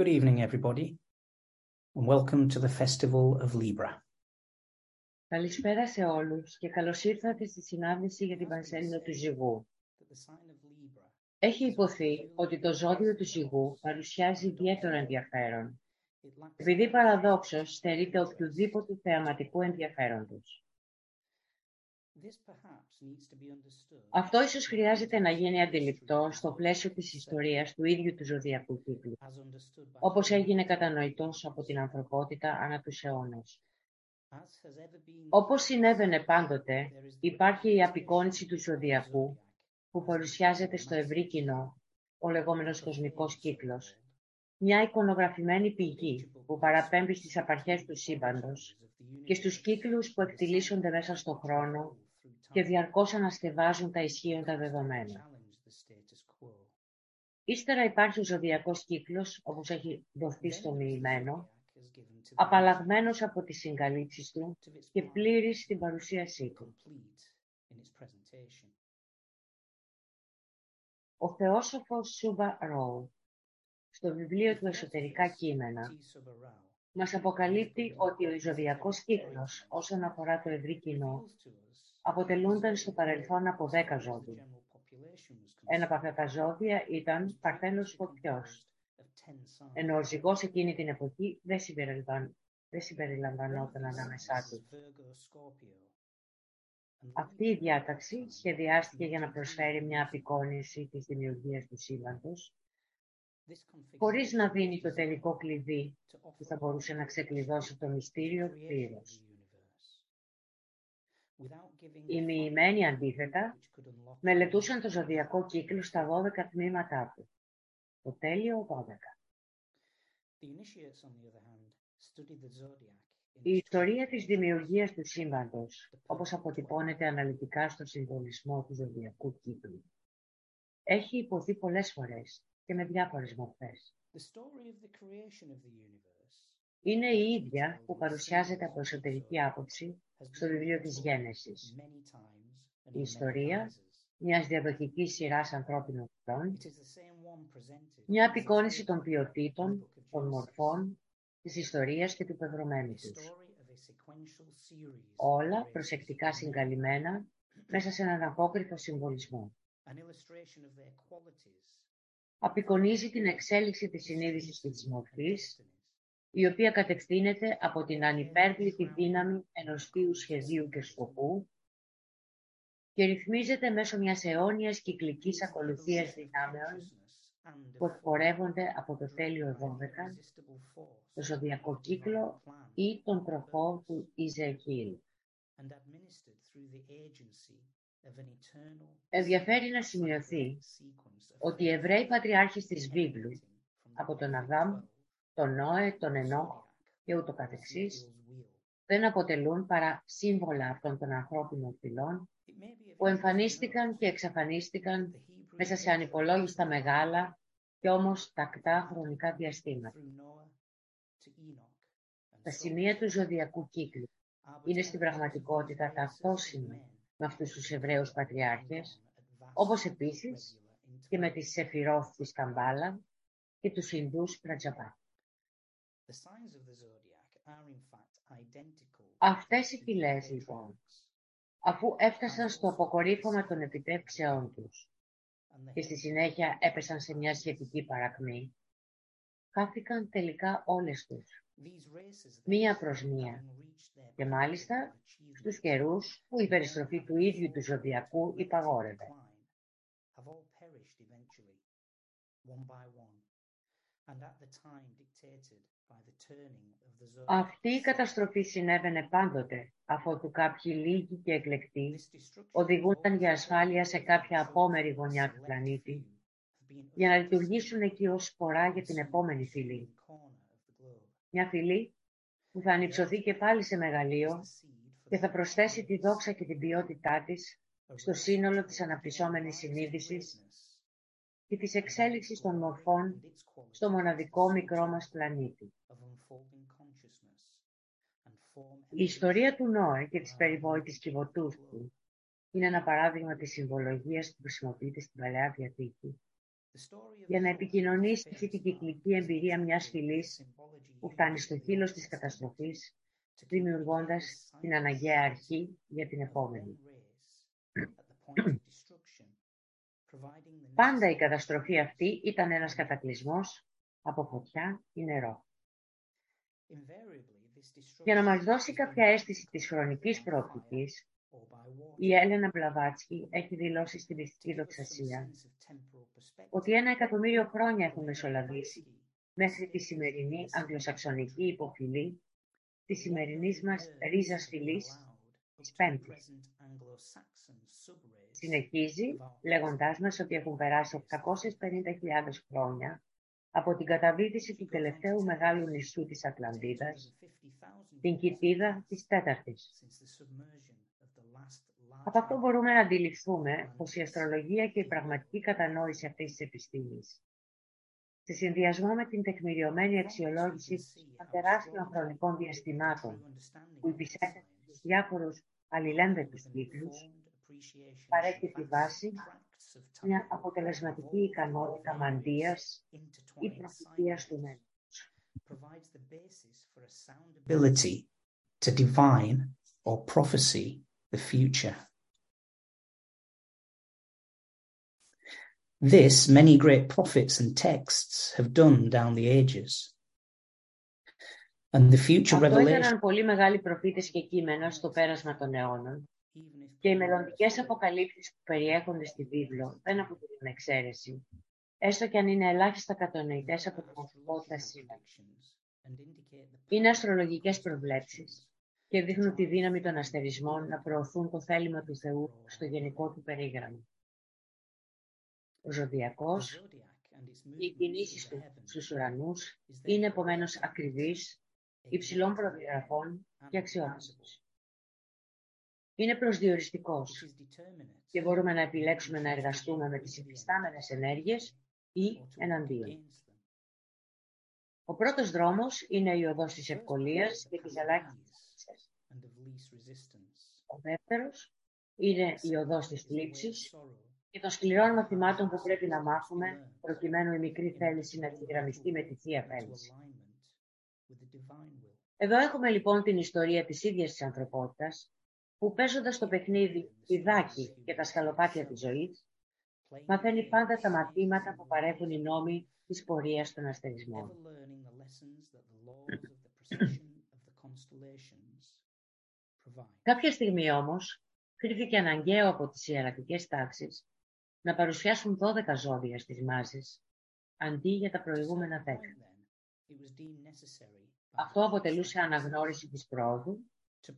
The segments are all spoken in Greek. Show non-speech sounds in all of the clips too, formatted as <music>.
Good evening, everybody, and welcome to the Festival of Libra. Καλησπέρα σε όλους και καλώς ήρθατε στη συνάντηση για την Πανσέλινο του Ζυγού. Έχει υποθεί ότι το ζώδιο του Ζυγού παρουσιάζει ιδιαίτερο ενδιαφέρον, επειδή παραδόξως στερείται οποιοδήποτε θεαματικού ενδιαφέροντος. Αυτό ίσως χρειάζεται να γίνει αντιληπτό στο πλαίσιο της ιστορίας του ίδιου του ζωδιακού κύκλου, όπως έγινε κατανοητός από την ανθρωπότητα ανά τους αιώνες. Όπως συνέβαινε πάντοτε, υπάρχει η απεικόνηση του ζωδιακού που παρουσιάζεται στο ευρύ κοινό, ο λεγόμενος κοσμικός κύκλος, μια εικονογραφημένη πηγή που παραπέμπει στις απαρχές του σύμπαντος και στους κύκλους που εκτιλήσονται μέσα στον χρόνο και διαρκώς ανασκευάζουν τα ισχύοντα δεδομένα. Ύστερα υπάρχει ο ζωδιακός κύκλος, όπως έχει δοθεί στο μοιημένο, απαλλαγμένος από τις συγκαλύψεις του και πλήρης στην παρουσίασή του. Ο θεόσοφος Σούμπα Ροου, στο βιβλίο του «Εσωτερικά κείμενα», μας αποκαλύπτει ότι ο ζωδιακός κύκλος, όσον αφορά το ευρύ κοινό, αποτελούνταν στο παρελθόν από δέκα ζώδια. Ένα από αυτά τα ζώδια ήταν Παρθένος Φωτιός, ενώ ο ζυγός εκείνη την εποχή δεν, συμπεριλαμβαν... δεν συμπεριλαμβανόταν ανάμεσά του. Αυτή η διάταξη σχεδιάστηκε για να προσφέρει μια απεικόνηση της δημιουργίας του σύμπαντος, χωρίς να δίνει το τελικό κλειδί που θα μπορούσε να ξεκλειδώσει το μυστήριο πλήρως. Οι μοιημένοι αντίθετα μελετούσαν το ζωδιακό κύκλο στα 12 τμήματά του. Το τέλειο 12. Η ιστορία της δημιουργίας του σύμπαντος, όπως αποτυπώνεται αναλυτικά στο συμβολισμό του ζωδιακού κύκλου, έχει υποθεί πολλές φορές και με διάφορες μορφές. Είναι η ίδια που παρουσιάζεται από εσωτερική άποψη στο βιβλίο της Γένεσης. Η ιστορία μιας διαδοχικής σειράς ανθρώπινων φυτών, μια απεικόνηση των ποιοτήτων, των μορφών, της ιστορίας και του πεδρομένου τους. Όλα προσεκτικά συγκαλυμμένα μέσα σε έναν απόκριθο συμβολισμό. Απεικονίζει την εξέλιξη της συνείδησης και της μορφής, η οποία κατευθύνεται από την ανυπέρβλητη δύναμη ενός θείου σχεδίου και σκοπού και ρυθμίζεται μέσω μιας αιώνιας κυκλικής ακολουθίας δυνάμεων που εκπορεύονται από το τέλειο 12, το ζωδιακό κύκλο ή τον τροφό του Ιζεκίλ. Ενδιαφέρει να σημειωθεί ότι οι Εβραίοι πατριάρχες της Βίβλου, από τον Αδάμ, τον Νόε, τον Ενόχ και ούτω καθεξής, δεν αποτελούν παρά σύμβολα αυτών των ανθρώπινων φυλών που εμφανίστηκαν και εξαφανίστηκαν μέσα σε ανυπολόγιστα μεγάλα και όμως τακτά χρονικά διαστήματα. Τα σημεία του ζωδιακού κύκλου είναι στην πραγματικότητα ταυτόσιμα με αυτούς τους Εβραίους πατριάρχες, όπως επίσης και με τις Σεφυρόθ της Καμπάλα και τους Ινδούς Πρατζαπά. Αυτές οι φυλές, λοιπόν, αφού έφτασαν στο αποκορύφωμα των επιτεύξεών τους και στη συνέχεια έπεσαν σε μια σχετική παρακμή, χάθηκαν τελικά όλες τους, μία προς μία, και μάλιστα στους καιρούς που η περιστροφή του ίδιου του ζωδιακού υπαγόρευε. Αυτή η καταστροφή συνέβαινε πάντοτε, αφότου κάποιοι λίγοι και εκλεκτοί οδηγούνταν για ασφάλεια σε κάποια απόμερη γωνιά του πλανήτη, για να λειτουργήσουν εκεί ως σπορά για την επόμενη φυλή. Μια φυλή που θα ανυψωθεί και πάλι σε μεγαλείο και θα προσθέσει τη δόξα και την ποιότητά της στο σύνολο της αναπτυσσόμενης συνείδησης και της εξέλιξης των μορφών στο μοναδικό μικρό μας πλανήτη. Η ιστορία του Νόε και της περιβόητης κυβωτούς του είναι ένα παράδειγμα της συμβολογίας που χρησιμοποιείται στην Παλαιά Διαθήκη για να επικοινωνήσει αυτή την κυκλική εμπειρία μιας φυλής που φτάνει στο χείλος της καταστροφής, δημιουργώντας την αναγκαία αρχή για την επόμενη. <clears throat> <clears throat> Πάντα η καταστροφή αυτή ήταν ένας κατακλυσμός από φωτιά ή νερό. Για να μας δώσει κάποια αίσθηση της χρονικής προοπτικής, η Έλενα Μπλαβάτσκι έχει δηλώσει στη μυστική δοξασία ότι ένα εκατομμύριο χρόνια έχουν μεσολαβήσει μέχρι τη σημερινή αγγλοσαξονική υποφυλή της σημερινής μας ρίζας φυλής της Πέμπτης. Συνεχίζει λέγοντάς μας ότι έχουν περάσει 850.000 χρόνια από την καταβίδηση του τελευταίου μεγάλου νησού της Ατλαντίδας, την κοιτίδα της τέταρτης. Από αυτό μπορούμε να αντιληφθούμε πως η αστρολογία και η πραγματική κατανόηση αυτής της επιστήμης, σε συνδυασμό με την τεκμηριωμένη αξιολόγηση των τεράστιων χρονικών διαστημάτων που υπησέρχεται στους διάφορους αλληλένδετους κύκλους, παρέχει τη βάση μια αποτελεσματική ικανότητα μαντίας ή προφητείας του μέλλοντος. ability to divine or prophecy the future. This many great prophets and texts have done down the ages. And the future Αυτό revelation έκαναν πολύ μεγάλοι προφήτες και κείμενα στο πέρασμα των αιώνων και οι μελλοντικές αποκαλύψεις που περιέχονται στη βίβλο δεν αποτελούν εξαίρεση, έστω και αν είναι ελάχιστα κατανοητές από την ανθρωπότητα σήμερα. Είναι αστρολογικές προβλέψεις και δείχνουν τη δύναμη των αστερισμών να προωθούν το θέλημα του Θεού στο γενικό του περίγραμμα. Ο ζωδιακός, οι κινήσεις του στους ουρανούς είναι επομένως ακριβείς, υψηλών προδιαγραφών και αξιόπιστος. Είναι προσδιοριστικός. Και μπορούμε να επιλέξουμε να εργαστούμε με τις υφιστάμενες ενέργειες ή εναντίον. Ο πρώτος δρόμος είναι η οδός της ευκολίας και της ελάχιστης Ο δεύτερος είναι η οδός της θλίψης και των σκληρών μαθημάτων που πρέπει να μάθουμε προκειμένου η μικρή θέληση να ευθυγραμμιστεί με τη Θεία Θέληση. Εδώ έχουμε λοιπόν την ιστορία της ίδιας της ανθρωπότητας που παίζοντας το παιχνίδι πηδάκι και τα σκαλοπάτια της ζωής μαθαίνει πάντα τα μαθήματα που παρέχουν οι νόμοι της πορείας των αστερισμών. Κάποια στιγμή όμως κρίθηκε αναγκαίο από τις ιερατικές τάξεις να παρουσιάσουν 12 ζώδια στις μάζες, αντί για τα προηγούμενα 10. Αυτό αποτελούσε αναγνώριση της πρόοδου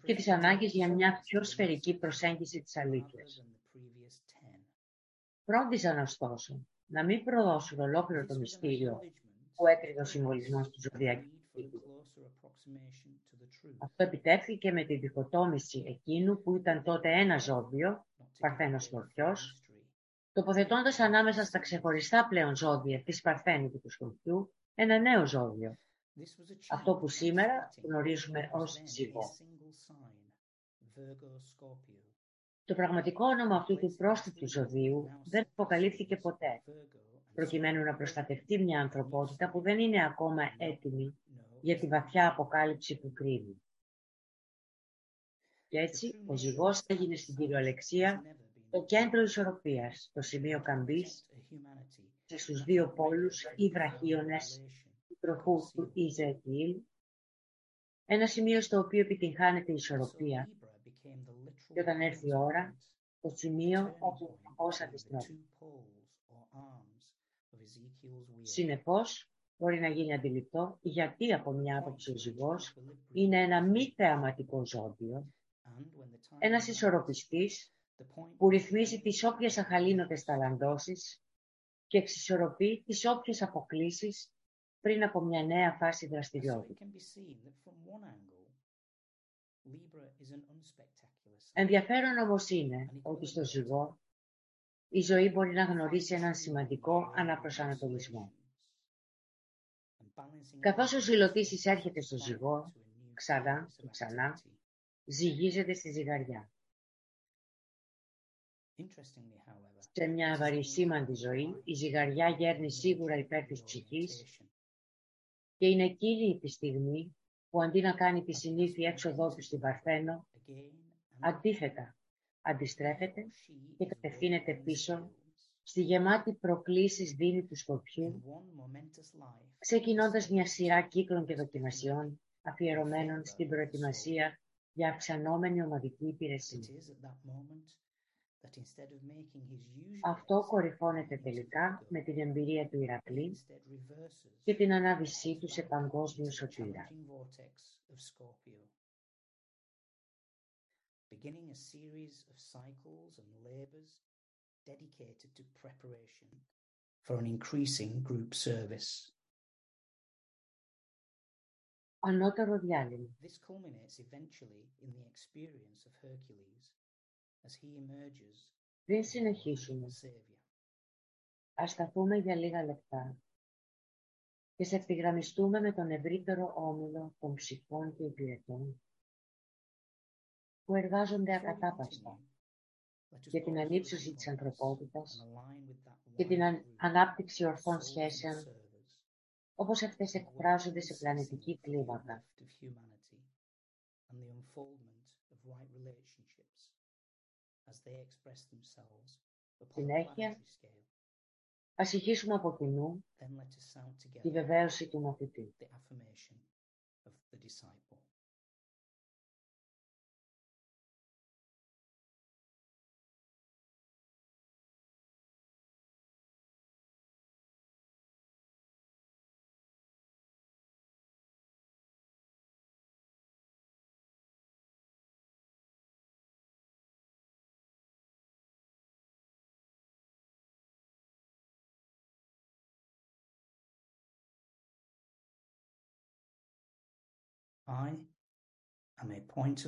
και της ανάγκης για μια πιο σφαιρική προσέγγιση της αλήθειας. Φρόντιζαν ωστόσο να μην προδώσουν ολόκληρο το μυστήριο που έκρυβε ο συμβολισμός του ζωδιακού Αυτό επιτεύχθηκε με τη διχοτόμηση εκείνου που ήταν τότε ένα ζώδιο, Παρθένος Σκορπιός, τοποθετώντας ανάμεσα στα ξεχωριστά πλέον ζώδια της Παρθένου και του Σκορπιού ένα νέο ζώδιο, αυτό που σήμερα γνωρίζουμε ως ζυγό. Το πραγματικό όνομα αυτού του πρόσθετου ζωδίου δεν αποκαλύφθηκε ποτέ, προκειμένου να προστατευτεί μια ανθρωπότητα που δεν είναι ακόμα έτοιμη για τη βαθιά αποκάλυψη που κρύβει. Και έτσι ο ζυγός έγινε στην κυριολεξία το κέντρο ισορροπίας, το σημείο καμπής και στους δύο πόλους ή βραχίονες του τροχού του Ιζεκίλ, ένα σημείο στο οποίο επιτυγχάνεται η ισορροπία. Και όταν έρθει η ώρα, το σημείο όπου όσα αντιστρέφει. Συνεπώς, μπορεί να γίνει αντιληπτό γιατί από μια άποψη ο ζυγός είναι ένα μη θεαματικό ζώδιο, ένας ισορροπιστής που ρυθμίζει τις όποιες αχαλήνωτες ταλαντώσεις και εξισορροπεί τις όποιες αποκλίσεις πριν από μια νέα φάση δραστηριότητα. Ενδιαφέρον όμως είναι ότι στο ζυγό η ζωή μπορεί να γνωρίσει έναν σημαντικό αναπροσανατολισμό. Καθώς ο ζηλωτής εισέρχεται στο ζυγό, ξανά και ξανά, ζυγίζεται στη ζυγαριά. Σε μια ευαρισίμαντη ζωή, η ζυγαριά γέρνει σίγουρα υπέρ της ψυχής και είναι εκείνη τη στιγμή που αντί να κάνει τη συνήθεια έξοδό του στην Παρθένο, αντίθετα αντιστρέφεται και κατευθύνεται πίσω στη γεμάτη προκλήσεις δίνη του σκοπιού, ξεκινώντας μια σειρά κύκλων και δοκιμασιών αφιερωμένων στην προετοιμασία για αυξανόμενη ομαδική υπηρεσία. Αυτό κορυφώνεται τελικά με την εμπειρία του Ηρακλή και την ανάβησή του σε παγκόσμιο σωτήρα. beginning a series of cycles and labors dedicated to preparation for an increasing group service. Ανώτερο διάλειμμα. This culminates eventually in the experience of Hercules as he emerges Πριν συνεχίσουμε, ας σταθούμε για λίγα λεπτά και σε ευθυγραμμιστούμε με τον ευρύτερο όμιλο των ψυχών και υπηρετών που εργάζονται ακατάπαστα για την ανύψωση της ανθρωπότητας και την ανάπτυξη ορθών σχέσεων όπως αυτές εκφράζονται σε πλανητική κλίμακα. Συνέχεια, ας ηχήσουμε από κοινού τη βεβαίωση του μαθητή.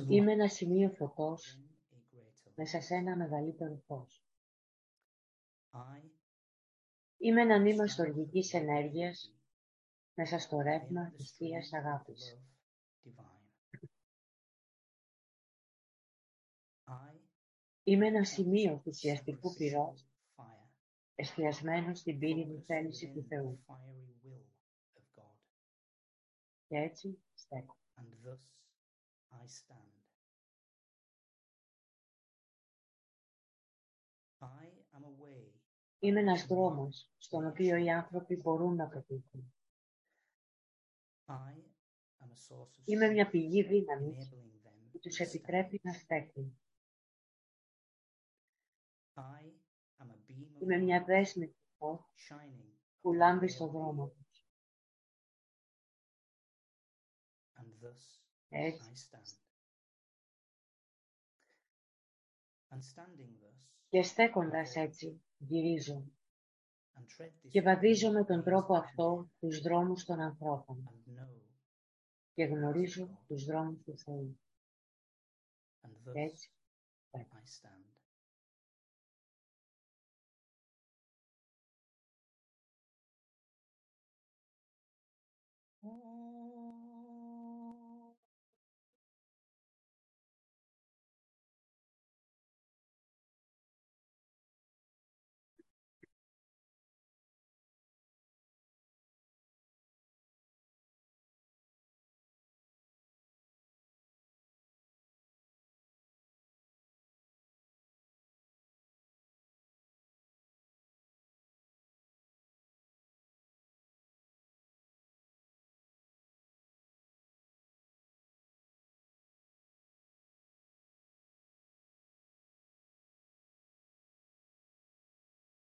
Είμαι ένα σημείο φωτός μέσα σε ένα μεγαλύτερο φως. Είμαι ένα νήμα στοργικής ενέργειας μέσα στο ρεύμα της Θείας Αγάπης. Είμαι ένα σημείο θυσιαστικού πυρός εστιασμένος στην πύρινη θέληση του Θεού. Και έτσι στέκω. And thus I stand. I am a way. Είμαι ένας δρόμος στον οποίο οι άνθρωποι μπορούν να πετύχουν. Είμαι μια πηγή δύναμης που τους επιτρέπει να στέκουν. Είμαι μια δέσμη που λάμπει στο δρόμο Έτσι. Και στέκοντας έτσι, γυρίζω. Και βαδίζω με τον τρόπο αυτό τους δρόμους των ανθρώπων. Και γνωρίζω τους δρόμους του Θεού. Έτσι,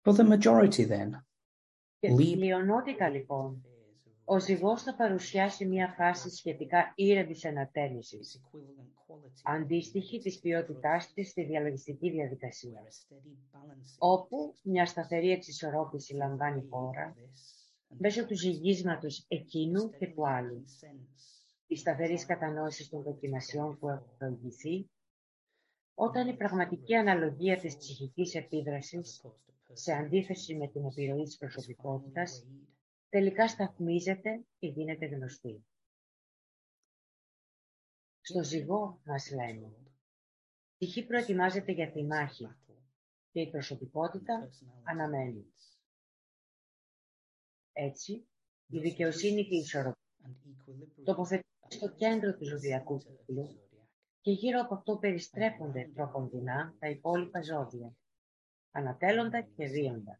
For the majority then, πλειονότητα λοιπόν, ο ζυγός θα παρουσιάσει μια φάση σχετικά ήρεμης ανατέλεσης, αντίστοιχη της ποιότητάς της στη διαλογιστική διαδικασία, όπου μια σταθερή εξισορρόπηση λαμβάνει χώρα μέσω του ζυγίσματος εκείνου και του άλλου, της σταθερής κατανόησης των δοκιμασιών που έχουν προηγηθεί, όταν η πραγματική αναλογία της ψυχικής επίδρασης σε αντίθεση με την επιρροή της προσωπικότητας, τελικά σταθμίζεται και γίνεται γνωστή. Στο ζυγό, μας λένε, η ψυχή προετοιμάζεται για τη μάχη και η προσωπικότητα αναμένει. Έτσι, η δικαιοσύνη και η ισορροπία τοποθετούνται στο κέντρο του ζωδιακού κύκλου και γύρω από αυτό περιστρέφονται τροποντινά τα υπόλοιπα ζώδια, ανατέλλοντα και βίοντα.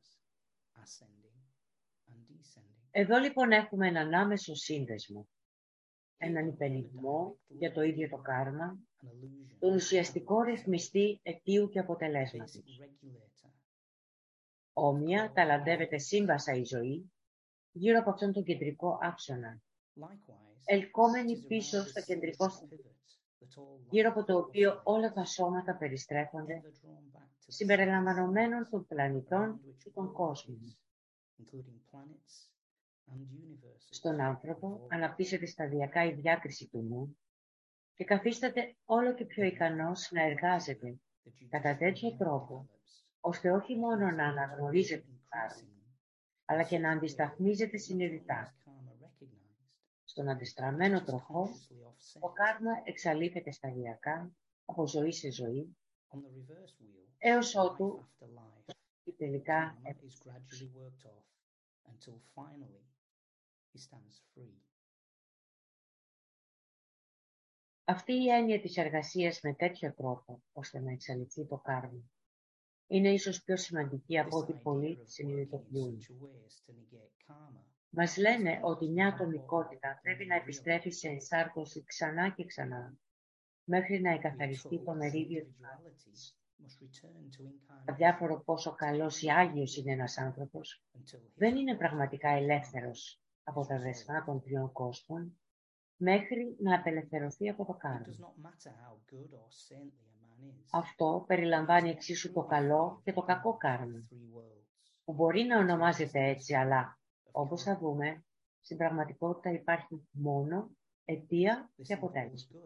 Εδώ λοιπόν έχουμε έναν άμεσο σύνδεσμο, έναν υπενιγμό για το ίδιο το κάρμα, τον ουσιαστικό ρυθμιστή αιτίου και αποτελέσματος. Όμοια ταλαντεύεται σύμβασα η ζωή γύρω από αυτόν τον κεντρικό άξονα, ελκόμενη πίσω στο κεντρικό γύρω από το οποίο όλα τα σώματα περιστρέφονται, συμπεριλαμβανομένων των πλανητών και των κόσμων. Στον άνθρωπο αναπτύσσεται σταδιακά η διάκριση του νου και καθίσταται όλο και πιο ικανός να εργάζεται κατά τέτοιο τρόπο, ώστε όχι μόνο να αναγνωρίζεται το χάρη, αλλά και να αντισταθμίζεται συνειδητά. Στον αντιστραμμένο τροχό, το κάρμα εξαλείφεται σταδιακά από ζωή σε ζωή, έως ότου τελικά Αυτή η έννοια της εργασίας με τέτοιο τρόπο, ώστε να εξαλειφθεί το κάρμα, είναι ίσως πιο σημαντική από ό,τι πολλοί συνειδητοποιούν. Μας λένε ότι μια ατομικότητα πρέπει να επιστρέφει σε ενσάρκωση ξανά και ξανά, μέχρι να εκαθαριστεί το μερίδιο της Αδιάφορο πόσο καλός ή άγιος είναι ένας άνθρωπος, δεν είναι πραγματικά ελεύθερος από τα δεσμά των τριών κόσμων, μέχρι να απελευθερωθεί από το κάρμα. Αυτό περιλαμβάνει εξίσου το καλό και το κακό κάρμα, που μπορεί να ονομάζεται έτσι, αλλά όπως θα δούμε, στην πραγματικότητα υπάρχει μόνο αιτία και αποτέλεσμα.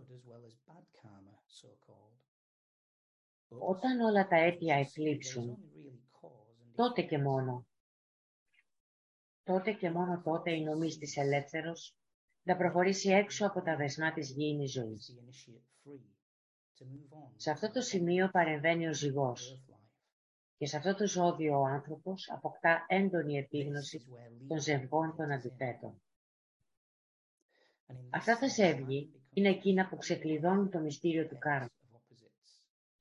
Όταν όλα τα αίτια εκλείψουν, τότε και μόνο, τότε και μόνο τότε η νομής της ελεύθερος να προχωρήσει έξω από τα δεσμά της γήινης ζωής. Σε αυτό το σημείο παρεμβαίνει ο ζυγός και σε αυτό το ζώδιο ο άνθρωπος αποκτά έντονη επίγνωση των ζευγών των αντιθέτων. Αυτά τα ζεύγη είναι εκείνα που ξεκλειδώνουν το μυστήριο του κάρμα.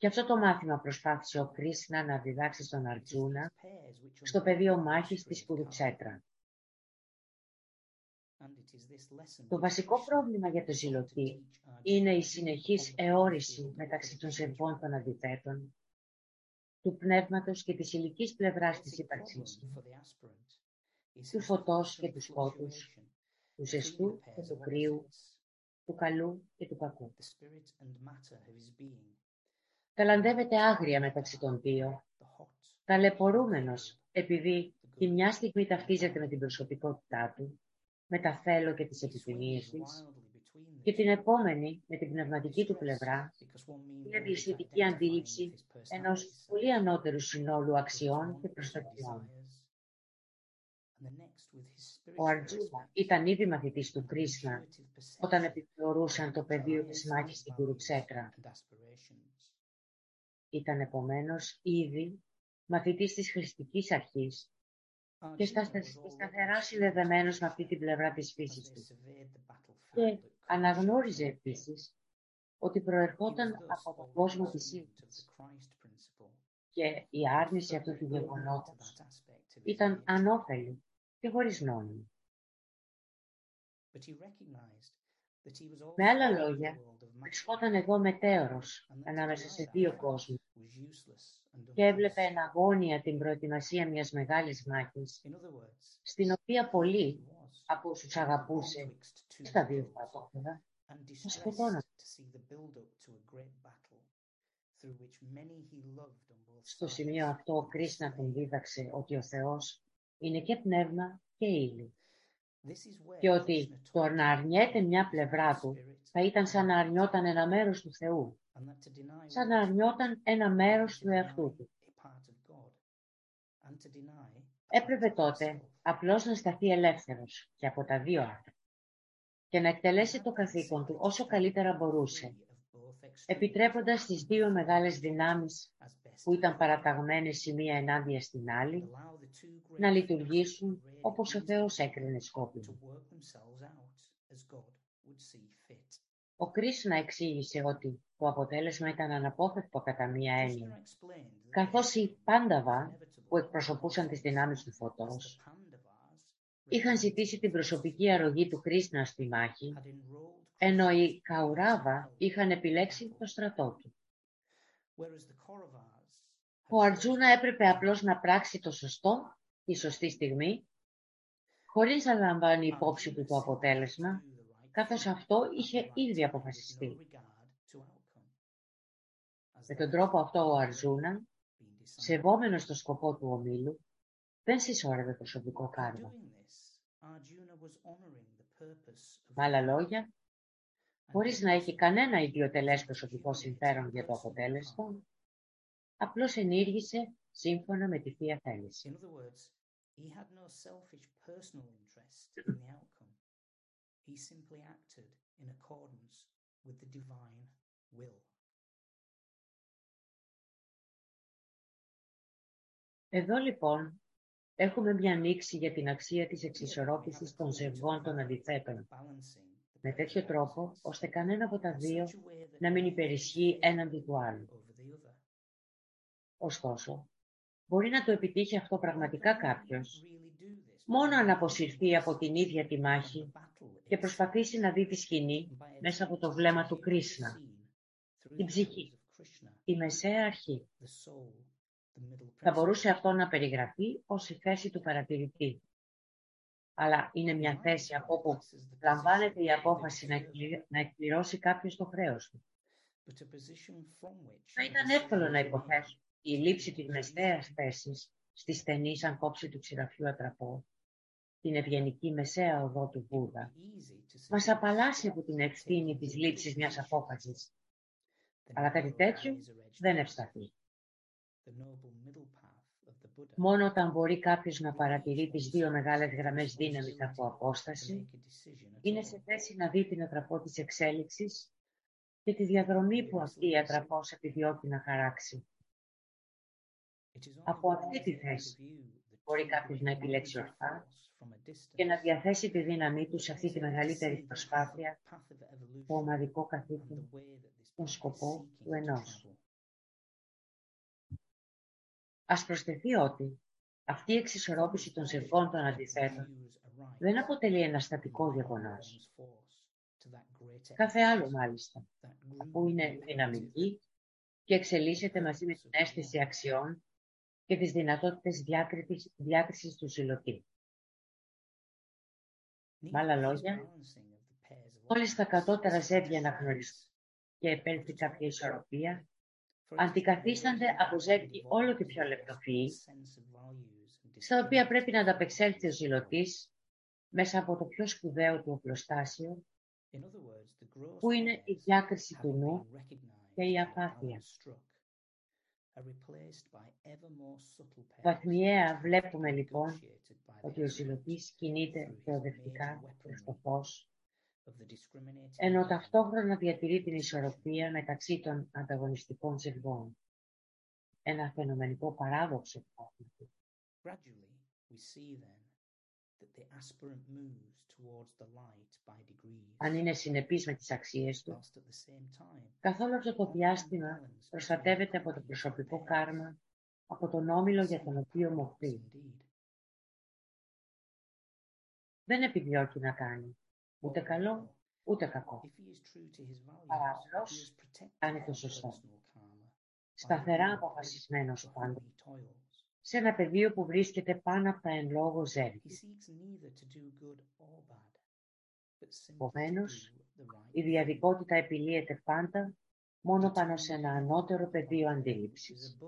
Και αυτό το μάθημα προσπάθησε ο Κρίσνα να διδάξει στον Αρτζούνα στο πεδίο μάχης της Κουρουξέτρα. Το βασικό πρόβλημα για το ζηλωτή είναι η συνεχής αιώρηση μεταξύ των ζευγών των αντιθέτων, του πνεύματος και της ηλικής πλευράς της ύπαρξής του, του φωτός και του σκότους, του ζεστού και του κρύου, του καλού και του κακού. Ταλαντεύεται άγρια μεταξύ των δύο, ταλαιπωρούμενος επειδή τη μια στιγμή ταυτίζεται με την προσωπικότητά του με τα θέλω και τις επιθυμίες της και την επόμενη με την πνευματική του πλευρά είναι διαισθητική αντίληψη ενός πολύ ανώτερου συνόλου αξιών και προστατιών. Ο Αρτζούνα ήταν ήδη μαθητής του Κρίσνα όταν επιθεωρούσαν το πεδίο της μάχης στην Κουρουξέτρα. Ήταν επομένως ήδη μαθητής της χρηστικής αρχής και σταθερά συνδεδεμένος με αυτή την πλευρά της φύσης του. Και αναγνώριζε επίσης ότι προερχόταν από τον κόσμο της σύγχρονης και η άρνηση αυτού του γεγονότος ήταν ανώφελη και χωρίς νόημα. Με άλλα λόγια, βρισκόταν εδώ μετέωρος ανάμεσα σε δύο κόσμους και έβλεπε εναγώνια την προετοιμασία μιας μεγάλης μάχης, στην οποία πολλοί από όσους αγαπούσε στα δύο στρατόπεδα, σκοτώναν. Στο σημείο αυτό ο Κρίσνα τον δίδαξε ότι ο Θεός είναι και πνεύμα και ύλη. Και ότι το να αρνιέται μια πλευρά του θα ήταν σαν να αρνιόταν ένα μέρος του Θεού, σαν να αρνιόταν ένα μέρος του εαυτού του. Έπρεπε τότε απλώς να σταθεί ελεύθερος και από τα δύο άκρα και να εκτελέσει το καθήκον του όσο καλύτερα μπορούσε, επιτρέποντας τις δύο μεγάλες δυνάμεις που ήταν παραταγμένες η μία ενάντια στην άλλη, να λειτουργήσουν όπως ο Θεός έκρινε σκόπιμο. Ο Κρίσνα εξήγησε ότι το αποτέλεσμα ήταν αναπόφευκτο κατά μία έννοια, καθώς οι Πάνταβα που εκπροσωπούσαν τις δυνάμεις του φωτός είχαν ζητήσει την προσωπική αρρωγή του Κρίσνα στη μάχη, ενώ οι Καουράβα είχαν επιλέξει το στρατό του. Ο Αρτζούνα έπρεπε απλώς να πράξει το σωστό, τη σωστή στιγμή, χωρίς να λαμβάνει υπόψη του το αποτέλεσμα, καθώς αυτό είχε ήδη αποφασιστεί. Με τον τρόπο αυτό ο Αρζούνα, σεβόμενος το σκοπό του ομίλου, δεν συσσόρευε προσωπικό κάρμα. Με άλλα λόγια, χωρίς να έχει κανένα ιδιωτελές προσωπικό συμφέρον για το αποτέλεσμα, απλώς ενήργησε σύμφωνα με τη Θεία Θέληση. He simply acted in accordance with the divine will. Εδώ λοιπόν έχουμε μια ανοίξη για την αξία της εξισορρόπησης των ζευγών των αντιθέτων, με τέτοιο τρόπο ώστε κανένα από τα δύο να μην υπερισχύει έναντι του άλλου. Ωστόσο, μπορεί να το επιτύχει αυτό πραγματικά κάποιος, μόνο αν αποσυρθεί από την ίδια τη μάχη και προσπαθήσει να δει τη σκηνή μέσα από το βλέμμα του Κρίσνα, την ψυχή, τη μεσαία αρχή. Θα μπορούσε αυτό να περιγραφεί ως η θέση του παρατηρητή. Αλλά είναι μια θέση από όπου λαμβάνεται η απόφαση να εκπληρώσει κάποιος το χρέος του. Θα ήταν εύκολο να υποθέσω η λήψη της μεσαίας θέσης στη στενή σαν κόψη του ξηραφιού ατραπό την ευγενική μεσαία οδό του Βούδα, μας απαλλάσσει από την ευθύνη της λήψης μιας απόφασης. Αλλά κάτι τέτοιο δεν ευσταθεί. Μόνο όταν μπορεί κάποιος να παρατηρεί τις δύο μεγάλες γραμμές δύναμης από απόσταση, είναι σε θέση να δει την ατραπό της εξέλιξης και τη διαδρομή που αυτή η ατραπός επιδιώκει να χαράξει. Από αυτή τη θέση μπορεί κάποιος να επιλέξει ορθά και να διαθέσει τη δύναμή του σε αυτή τη μεγαλύτερη προσπάθεια, το ομαδικό καθήκον, τον σκοπό του ενός. Ας προσθεθεί ότι αυτή η εξισορρόπηση των ζευγών των αντιθέτων δεν αποτελεί ένα στατικό γεγονός. Κάθε άλλο μάλιστα, αφού είναι δυναμική και εξελίσσεται μαζί με την αίσθηση αξιών και τις δυνατότητες διάκρισης, του ζηλωτή. Με άλλα λόγια, όλες τα κατώτερα ζεύγια να γνωριστούν και επέλθει κάποια ισορροπία, αντικαθίστανται από ζεύγη όλο και πιο λεπτοφυή, στα οποία πρέπει να ανταπεξέλθει ο ζηλωτής μέσα από το πιο σπουδαίο του οπλοστάσιο, που είναι η διάκριση του νου και η απάθεια. Βαθμιαία βλέπουμε λοιπόν ότι ο ζηλωτής κινείται προοδευτικά προς το φως, ενώ ταυτόχρονα διατηρεί την ισορροπία μεταξύ των ανταγωνιστικών ζευγών. Ένα φαινομενικό παράδοξο αν είναι συνεπής με τις αξίες του, καθόλου αυτό το διάστημα προστατεύεται από το προσωπικό κάρμα, από τον όμιλο για τον οποίο μοχθεί. Δεν επιδιώκει να κάνει ούτε καλό, ούτε κακό. Παράλληλος, κάνει το σωστό. Σταθερά αποφασισμένος πάντα σε ένα πεδίο που βρίσκεται πάνω από τα εν λόγω ζεύγη. Επομένως, η διαδικότητα επιλύεται πάντα μόνο πάνω σε ένα ανώτερο πεδίο αντίληψης.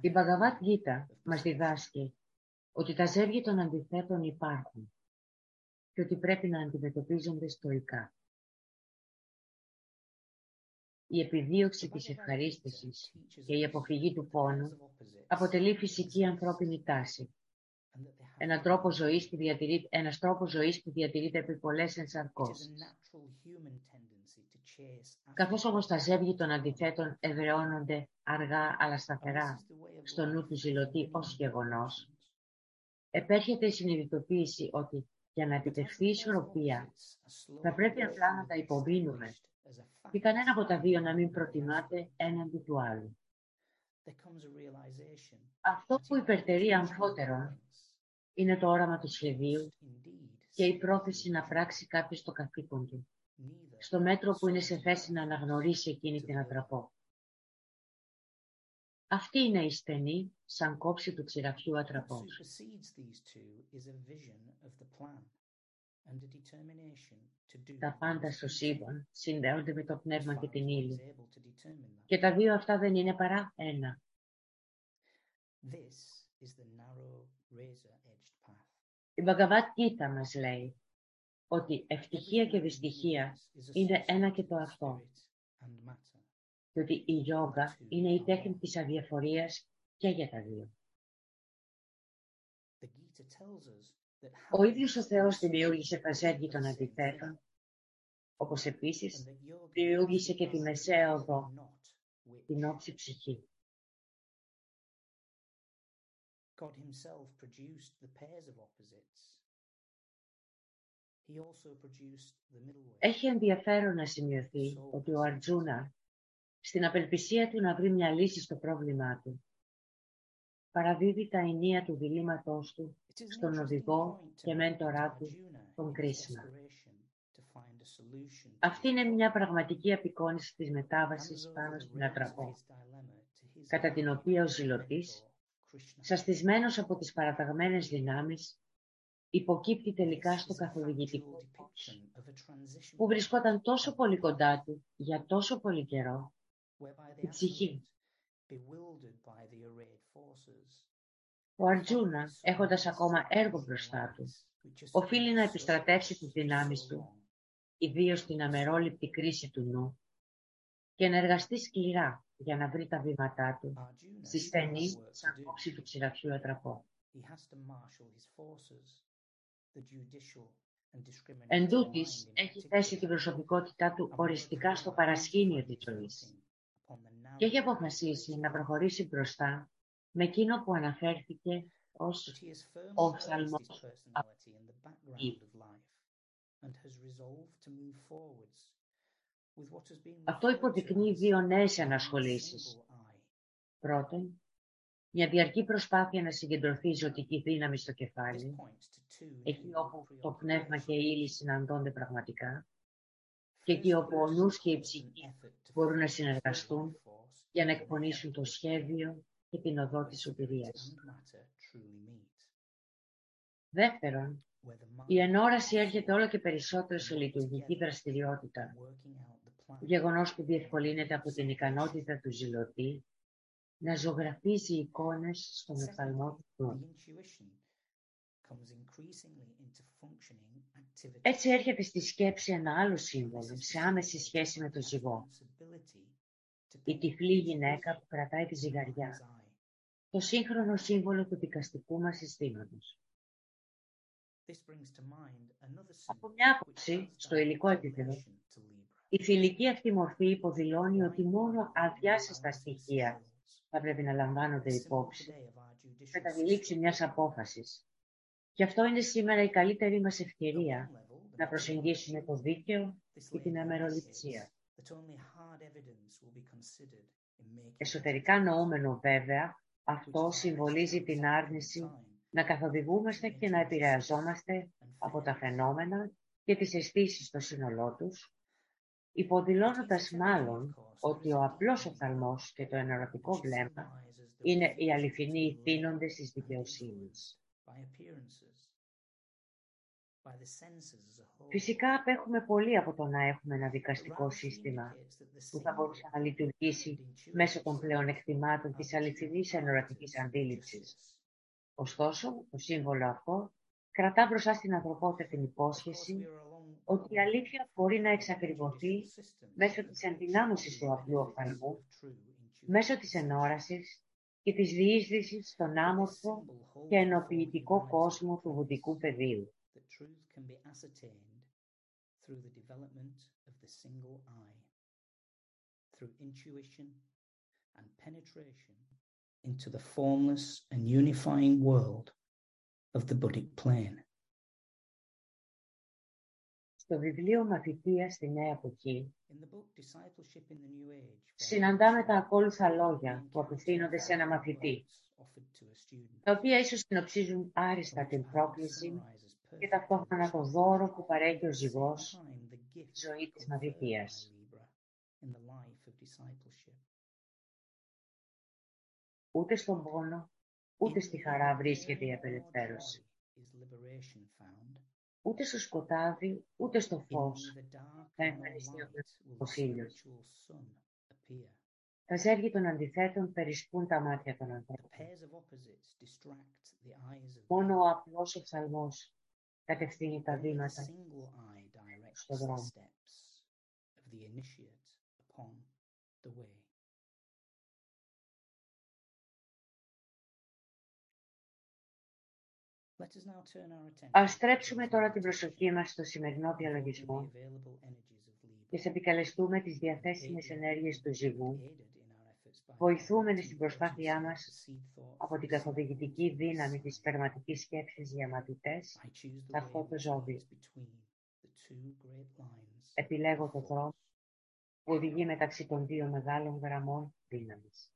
Η Μπαγαβάτ Γίτα μας διδάσκει ότι τα ζεύγια των αντιθέτων υπάρχουν και ότι πρέπει να αντιμετωπίζονται στοικά. Η επιδίωξη της ευχαρίστησης και η αποφυγή του πόνου αποτελεί φυσική ανθρώπινη τάση ένα τρόπο ζωής που διατηρεί, ένας τρόπος ζωής που διατηρείται επί πολλές ενσαρκώσεις. Καθώς όμως τα ζεύγη των αντιθέτων ευρεώνονται αργά αλλά σταθερά στο νου του ζηλωτή ως γεγονός, επέρχεται η συνειδητοποίηση ότι για να επιτευχθεί η ισορροπία θα πρέπει απλά να τα υποβίνουμε και κανένα από τα δύο να μην προτιμάται έναντι του άλλου. Αυτό που υπερτερεί αμφότερον είναι το όραμα του σχεδίου και η πρόθεση να πράξει κάποιος το καθήκον του, στο μέτρο που είναι σε θέση να αναγνωρίσει εκείνη την ατραπό. Αυτή είναι η στενή, σαν κόψη του ξηραφιού ατραπός. Τα πάντα στο σύμπαν συνδέονται με το πνεύμα και την ύλη. Και τα δύο αυτά δεν είναι παρά ένα. Η Μπαγκαβάτ Κίτα μας λέει ότι ευτυχία και δυστυχία είναι ένα και το αυτό. Και ότι η γιόγκα είναι η τέχνη της αδιαφορίας και για τα δύο. Ο ίδιος ο Θεός δημιούργησε τα ζέργη των αντιθέτων, όπως επίσης δημιούργησε και τη μεσαία οδό, την όψη ψυχή. God himself produced the pairs of opposites. He also produced the middle way. Έχει ενδιαφέρον να σημειωθεί ότι ο Αρτζούνα, στην απελπισία του να βρει μια λύση στο πρόβλημά του, παραδίδει τα ενία του διλήμματός του στον οδηγό και μέντορά του, τον Κρίσμα. Αυτή είναι μια πραγματική απεικόνηση της μετάβασης πάνω στην ατραπό, κατά την οποία ο ζηλωτής σαστισμένος από τις παραταγμένες δυνάμεις, υποκύπτει τελικά στο καθοδηγητικό που βρισκόταν τόσο πολύ κοντά του για τόσο πολύ καιρό, η ψυχή. Ο Αρτζούνας, έχοντας ακόμα έργο μπροστά του, οφείλει να επιστρατεύσει τις δυνάμεις του, ιδίως στην αμερόληπτη κρίση του νου, και να εργαστεί σκληρά για να βρει τα βήματά του, στη στενή σαν κόψη του ξηραφιού ατραπό. Εν τούτης, έχει θέσει την προσωπικότητά του οριστικά στο παρασκήνιο της ζωής και έχει αποφασίσει να προχωρήσει μπροστά με εκείνο που αναφέρθηκε ως οφθαλμός αυτό υποδεικνύει δύο νέες ανασχολήσεις. Πρώτον, μια διαρκή προσπάθεια να συγκεντρωθεί η ζωτική δύναμη στο κεφάλι, εκεί όπου το πνεύμα και η ύλη συναντώνται πραγματικά, και εκεί όπου ο νους και η ψυχή μπορούν να συνεργαστούν για να εκπονήσουν το σχέδιο και την οδό της σωτηρίας. Δεύτερον, η ενόραση έρχεται όλο και περισσότερο σε λειτουργική δραστηριότητα γεγονός που διευκολύνεται από την ικανότητα του ζηλωτή να ζωγραφίζει εικόνες στον οφθαλμό του Έτσι έρχεται στη σκέψη ένα άλλο σύμβολο σε άμεση σχέση με το ζυγό. Η τυφλή γυναίκα που κρατάει τη ζυγαριά. Το σύγχρονο σύμβολο του δικαστικού μας συστήματος. Από μια άποψη, στο υλικό επίπεδο, η φιλική αυτή μορφή υποδηλώνει ότι μόνο αδιάσυστα στοιχεία θα πρέπει να λαμβάνονται υπόψη κατά τη λήξη μιας απόφασης. Και αυτό είναι σήμερα η καλύτερη μας ευκαιρία να προσεγγίσουμε το δίκαιο και την αμεροληψία. Εσωτερικά νοούμενο βέβαια, αυτό συμβολίζει την άρνηση να καθοδηγούμαστε και να επηρεαζόμαστε από τα φαινόμενα και τις αισθήσεις στο σύνολό τους, υποδηλώνοντας μάλλον ότι ο απλός οφθαλμός και το ενερωτικό βλέμμα είναι οι αληθινοί ηθήνοντες της δικαιοσύνης. Φυσικά απέχουμε πολύ από το να έχουμε ένα δικαστικό σύστημα που θα μπορούσε να λειτουργήσει μέσω των πλεονεκτημάτων της αληθινής ενωρατικής αντίληψης. Ωστόσο, το σύμβολο αυτό κρατά μπροστά στην ανθρωπότητα την υπόσχεση ότι η αλήθεια μπορεί να εξακριβωθεί μέσω της ενδυνάμωσης του απλού οφθαλμού, μέσω της ενόρασης και της διείσδυσης στον άμορφο και ενοποιητικό κόσμο του βουδικού πεδίου. through the development of the single eye, through intuition and penetration into the formless and unifying world of the Buddhic plane. Στο βιβλίο Μαθητεία στη Νέα Εποχή. Συναντάμε τα ακόλουθα λόγια που απευθύνονται σε ένα μαθητή, τα οποία ίσως συνοψίζουν άριστα την πρόκληση και ταυτόχρονα το δώρο που παρέχει ο ζυγός ζωή της μαθητείας. Ούτε στον πόνο, ούτε στη χαρά βρίσκεται η απελευθέρωση. Ούτε στο σκοτάδι, ούτε στο φως θα εμφανιστεί ο ήλιος. Τα ζεύγη των αντιθέτων περισπούν τα μάτια των ανθρώπων. Μόνο ο απλός οφθαλμός κατευθύνει τα βήματα στο δρόμο. Ας στρέψουμε τώρα την προσοχή μας στο σημερινό διαλογισμό και σε επικαλεστούμε τις διαθέσιμες ενέργειες του ζυγού, βοηθούμενοι στην προσπάθειά μας από την καθοδηγητική δύναμη της περματικής σκέψης για μαθητές, αυτό το ζώδιο. Επιλέγω το δρόμο που οδηγεί μεταξύ των δύο μεγάλων γραμμών δύναμης.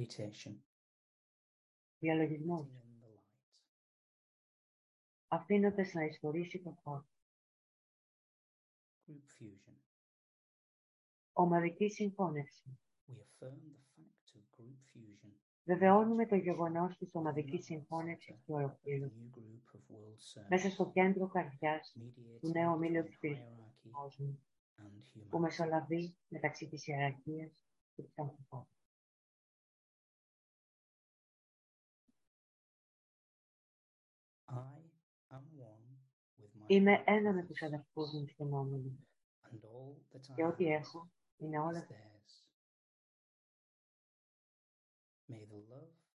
Meditation. Διαλογισμός. Αφήνοντας να εισχωρήσει το φως. Ομαδική συγχώνευση. Βεβαιώνουμε το γεγονός της ομαδικής συγχώνευσης του ολοκλήρου μέσα στο κέντρο καρδιάς του νέου ομίλου του κόσμου που μεσολαβεί μεταξύ της ιεραρχίας και της ανθρωπότητας. Είμαι ένα με τους αδερφούς μου στην όμιλη και ό,τι έχω είναι όλα.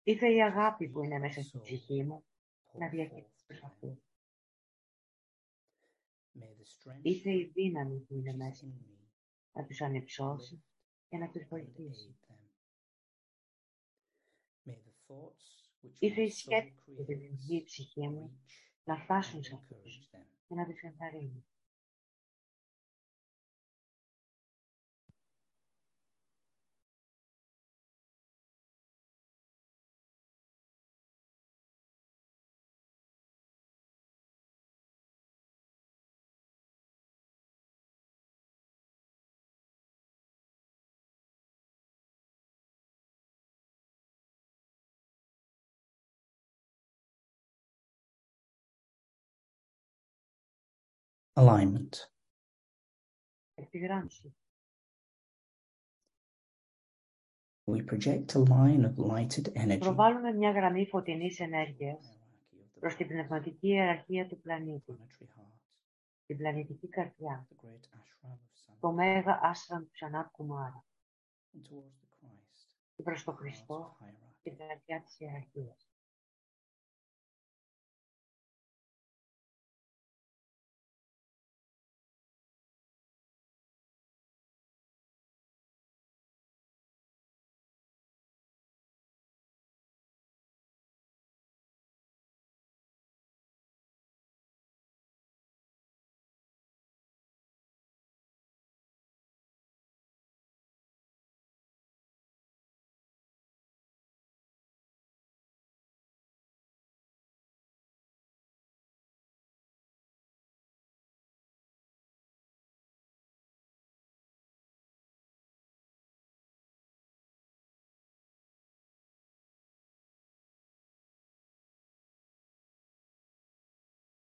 Ήθε η αγάπη που είναι μέσα στην ψυχή μου να διακύψει τους αυτούς. Ήθε η δύναμη που είναι μέσα μου να τους ανυψώσει και να τους βοηθήσει. Ήθε η σκέψη που δημιουργεί η ψυχή μου να φτάσουν σε αυτούς και να τους alignment. We project a line of lighted energy. Προβάλλουμε μια γραμμή φωτεινής ενέργειας προς την πνευματική ιεραρχία του πλανήτη, την πλανητική καρδιά, το μέγα άστραμ του Σανάτ Κουμάρα. Και προς τον Χριστό και την καρδιά της ιεραρχίας.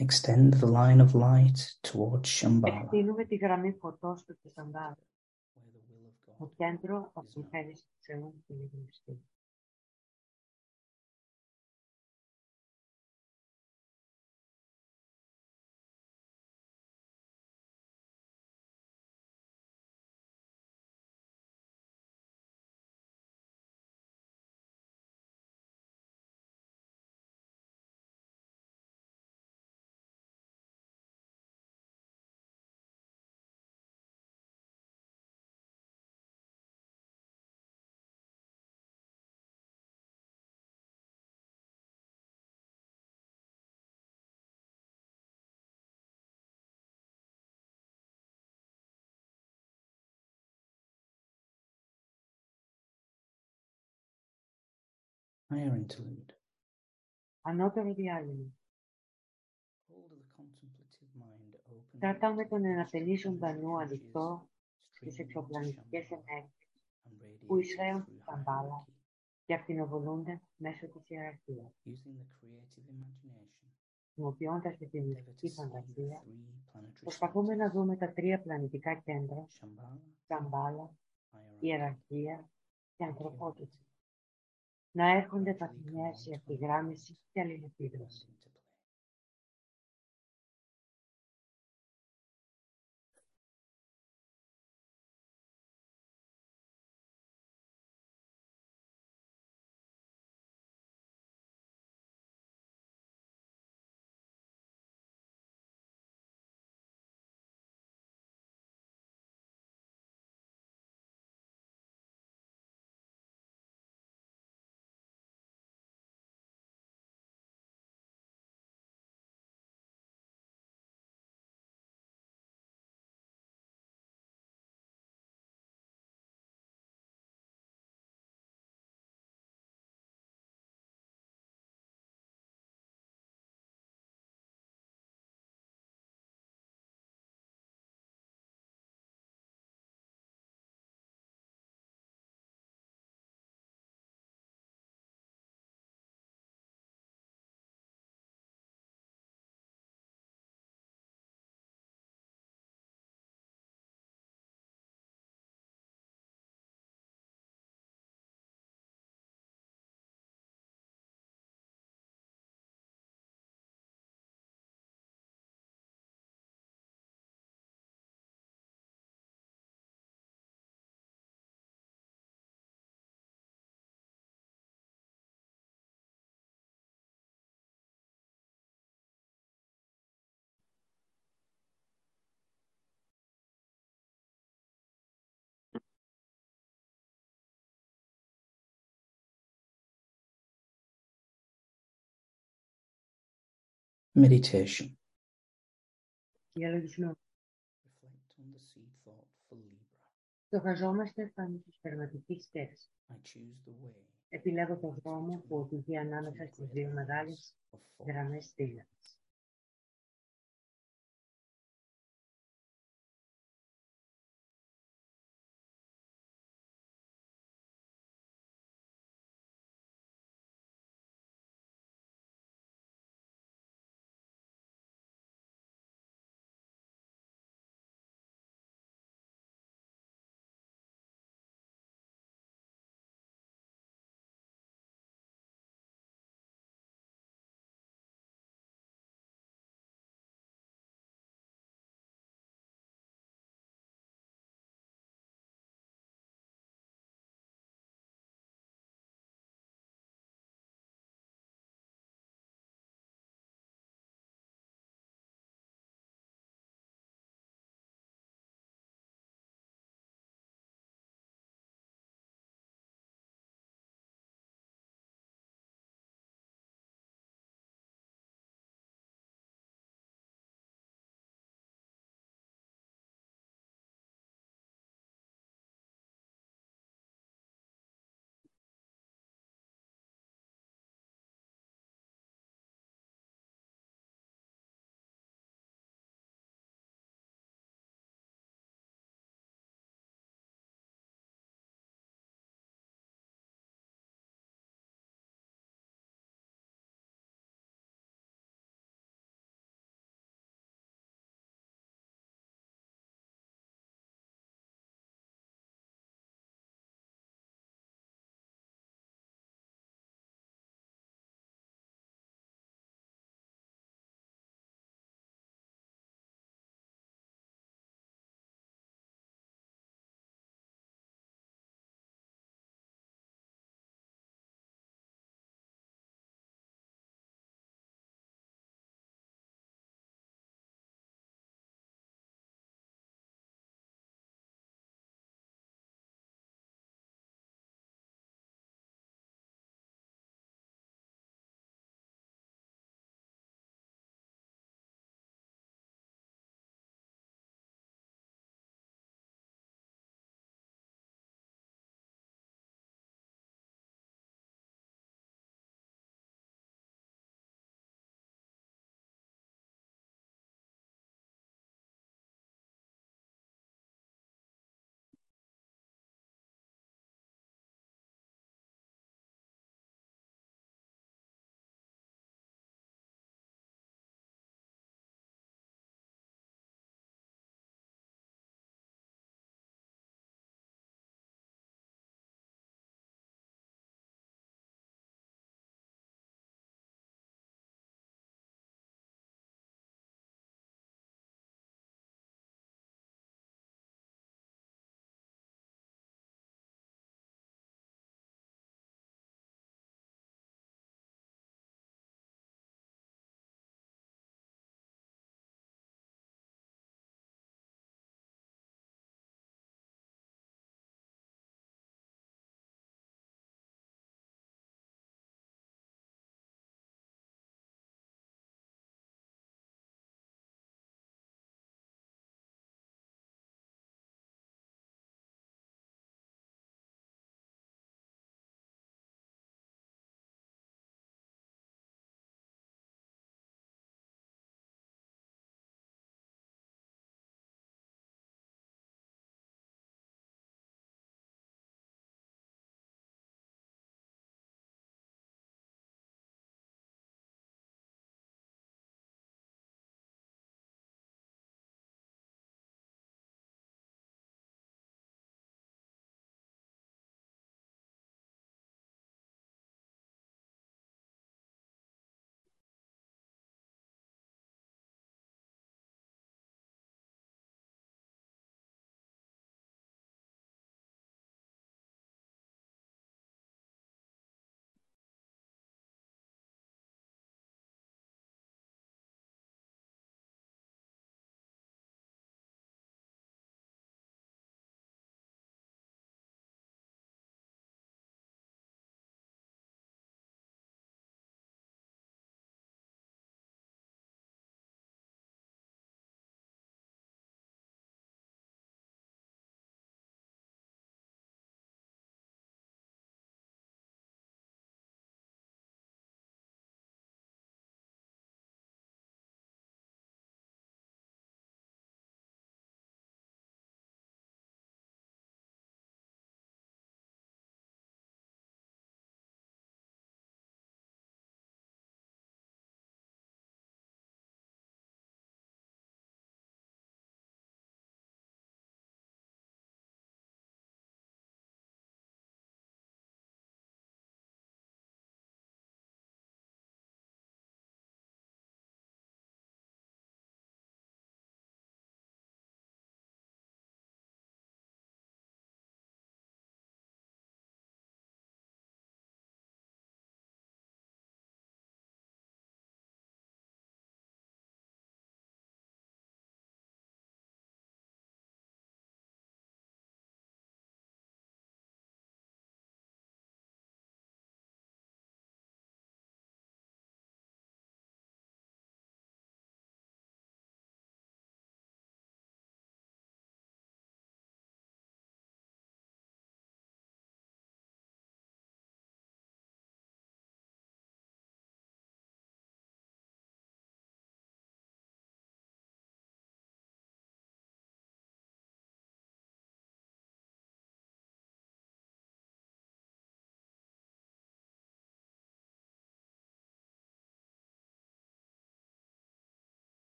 Extend the line of light towards Shambhala, Εκτείνουμε τη γραμμή φωτός του και Σαμπάλα. Το κέντρο από την θέληση του Θεού που είναι γνωστή. Higher interlude. Ανώτερο διάλειμμα. Hold the contemplative mind open Κρατάμε τον ενατελίζοντα νου ανοιχτό στις εξωπλανητικές ενέργειες and radiate που εισραίουν through στη Σαμπάλα hierarchy, και ακτινοβολούνται μέσω της ιεραρχίας, using the creative imagination. χρησιμοποιώντας τη endeavor to δημιουργική see the φαντασία, three planetary προσπαθούμε centers, να δούμε τα τρία πλανητικά κέντρα, Shambhala, Σαμπάλα, hierarchy, ιεραρχία και ανθρωπότητα, να έρχονται καθημερινά σε ευθυγράμμιση και αλληλεπίδραση. Libra. Στοχαζόμαστε πάνω στη σperματική σκέψη. I choose the way Επιλέγω το δρόμο που οδηγεί ανάμεσα στις δύο μεγάλες of thought.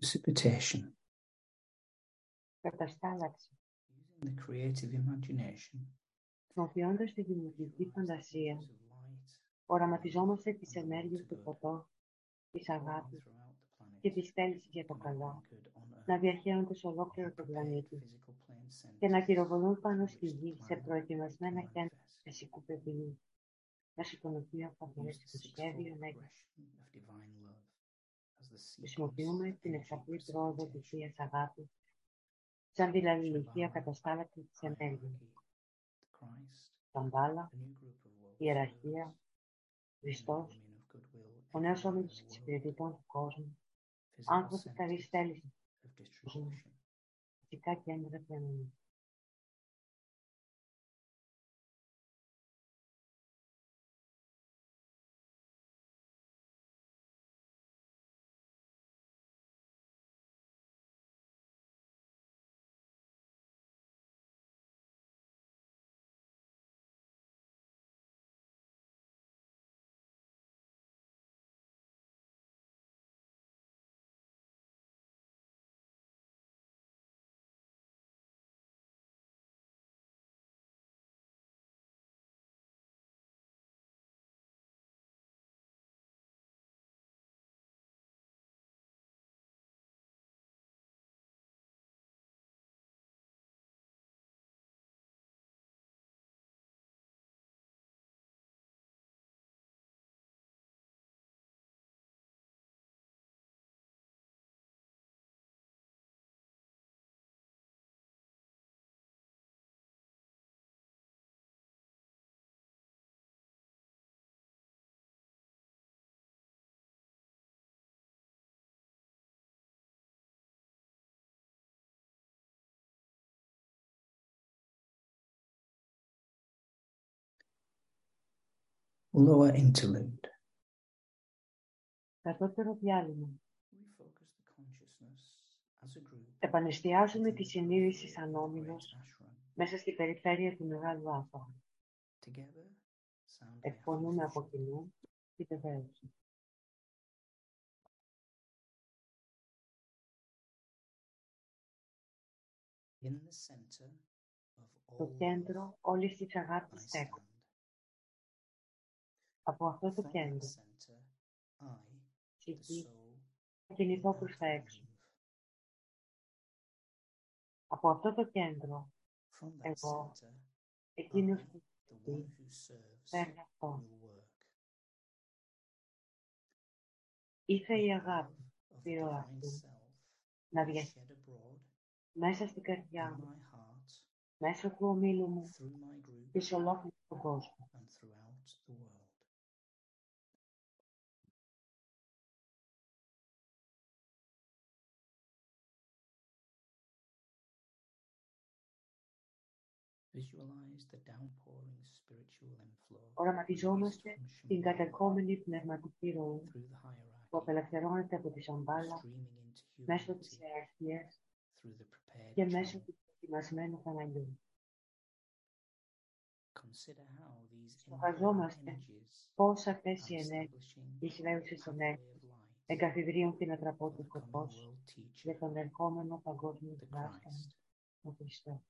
Precipitation. Καταστάλαξη. Using the creative imagination, Χρησιμοποιώντας τη δημιουργική φαντασία, οραματιζόμαστε τις ενέργειες του φωτό, της αγάπης και της θέλησης για το καλό, να διαχέονται σε ολόκληρο τον πλανήτη και να κυροβολούν πάνω στη γη σε προετοιμασμένα κέντρα φυσικού πεδίου, μέσω των οποίων θα μπορέσει το σχέδιο να Χρησιμοποιούμε την εξαπλή πρόοδο της Θείας Αγάπης σαν της λαληλουργία καταστάλακτη της ενέργειας. Καμπάλα, ιεραρχία, Χριστός, ο νέος όμιλος εξυπηρετητών του κόσμου, άνθρωποι καλής θέλησης, φυσικά κέντρα διανομή. Lower interlude. Κατώτερο διάλειμμα. Refocus the consciousness as a group. Επανεστιάζουμε τη συνείδηση σαν όμιλος μέσα στη περιφέρεια του Μεγάλου Άθα. Together, sound Εκπονούμε από κοινού τη βεβαίωση. In the center of Το all κέντρο όλης της I αγάπης στέκω. Stand. Από αυτό το From that κέντρο, center, I, the ψυχή, soul, θα κινηθώ προς τα έξω. move. Από αυτό το κέντρο, From that Εγώ, center, εκείνος I, που the one who serves, παίρνει αυτό. will work. Ήρθε η The αγάπη love of the θείο divine αυτού self να is διαχειριστεί shed abroad μέσα στην καρδιά in μου, my heart, μέσω του ομίλου μου through my group, και σε ολόκληρο τον κόσμο. Οραματιζόμαστε released from την Shambhala κατερχόμενη πνευματική ροή through the που hierarchy, απελευθερώνεται από τη Σαμπάλα streaming into μέσω της humanity ιεραρχίας through the prepared και μέσω channel. του προετοιμασμένου καναλιού. Consider how these inflow Στοχαζόμαστε energies πώς αυτές are οι ενέργειες, establishing οι εισραίουσες pathway ενέργειες, of light εγκαθιδρύουν την for ατραπό the του coming φωτός world teacher, για τον ερχόμενο παγκόσμιο the διδάσκαλο, Christ. τον Χριστό.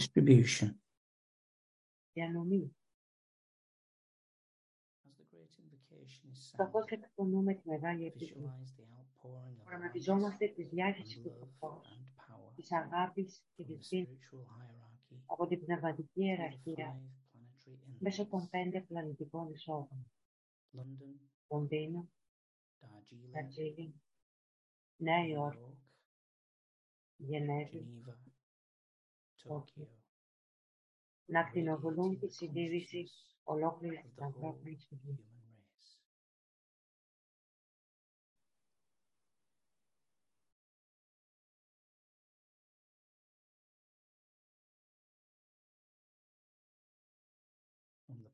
Distribution. Διανομή. Καθώς εκπονούμε τη μεγάλη επίθεση, προγραμματιζόμαστε τη διάχυση του φωτός, της αγάπης και της δύναμης από την πνευματική ιεραρχία μέσω των πέντε πλανητικών εισόδων. Λονδίνο, Ταρτζίλιν, Νέα Υόρκη, Γενέβη, Τόκιο. Να κτηνοβολούν τη συντήρηση ολόκληρης της ανθρώπινης φυγής.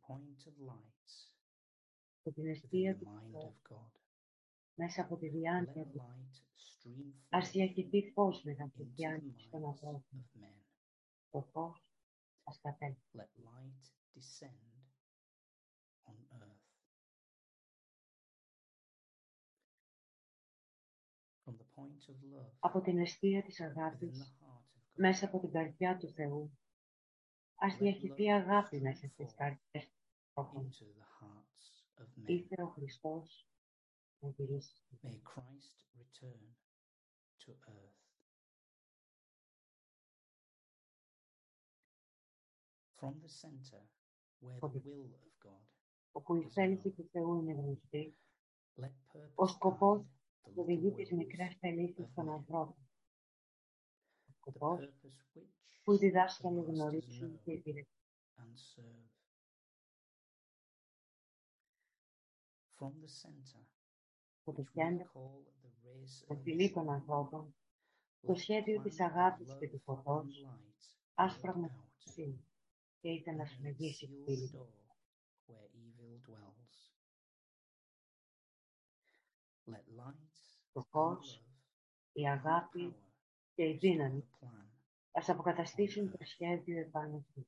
point of light από την αιστεία του Θεού, μέσα από τη διάνοια του, ας διακυπεί φως μετά τη διάνοια των ανθρώπων. Το φως ας κατέλθει. Από την αιστεία της αγάπης, μέσα από την καρδιά του Θεού, ας διαχειριστεί αγάπη μέσα στις καρδιές Ήρθε ο Χριστός να γυρίσει. May Christ return to earth. From the center where the will of God όπου η θέληση του Θεού είναι γνωστή, ο σκοπός οδηγεί τις μικρές θελήσεις των ανθρώπων. Ο σκοπός που οι διδάσκαλοι γνωρίζουν και υπηρετούν. από το κέντρο το φιλί των ανθρώπων, το σχέδιο της αγάπης και του φωτός, ας πραγματοποιηθεί και είτε να συνεχίσει τη φίλη Το φως, η αγάπη και η δύναμη ας αποκαταστήσουν το σχέδιο επάνω του.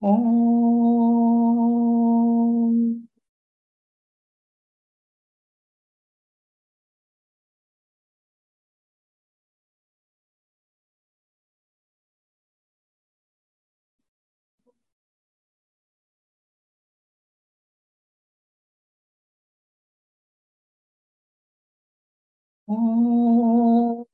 Om. 哦。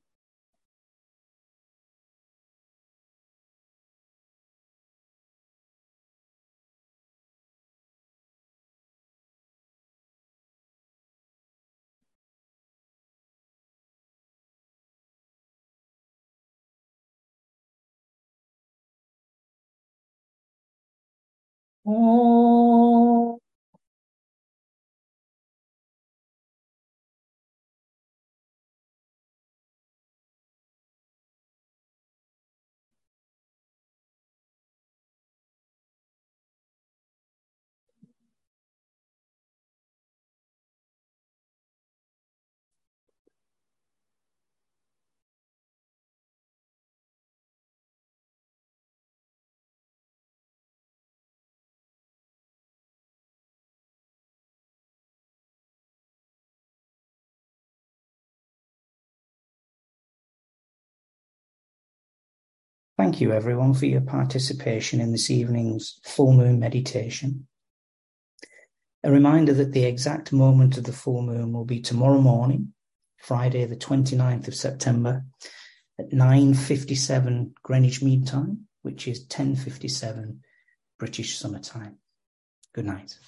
哦。哦 Thank you, everyone, for your participation in this evening's full moon meditation. A reminder that the exact moment of the full moon will be tomorrow morning, Friday, the 29th of September, at 9.57 Greenwich Mean Time, which is 10.57 British Summer Time. Good night.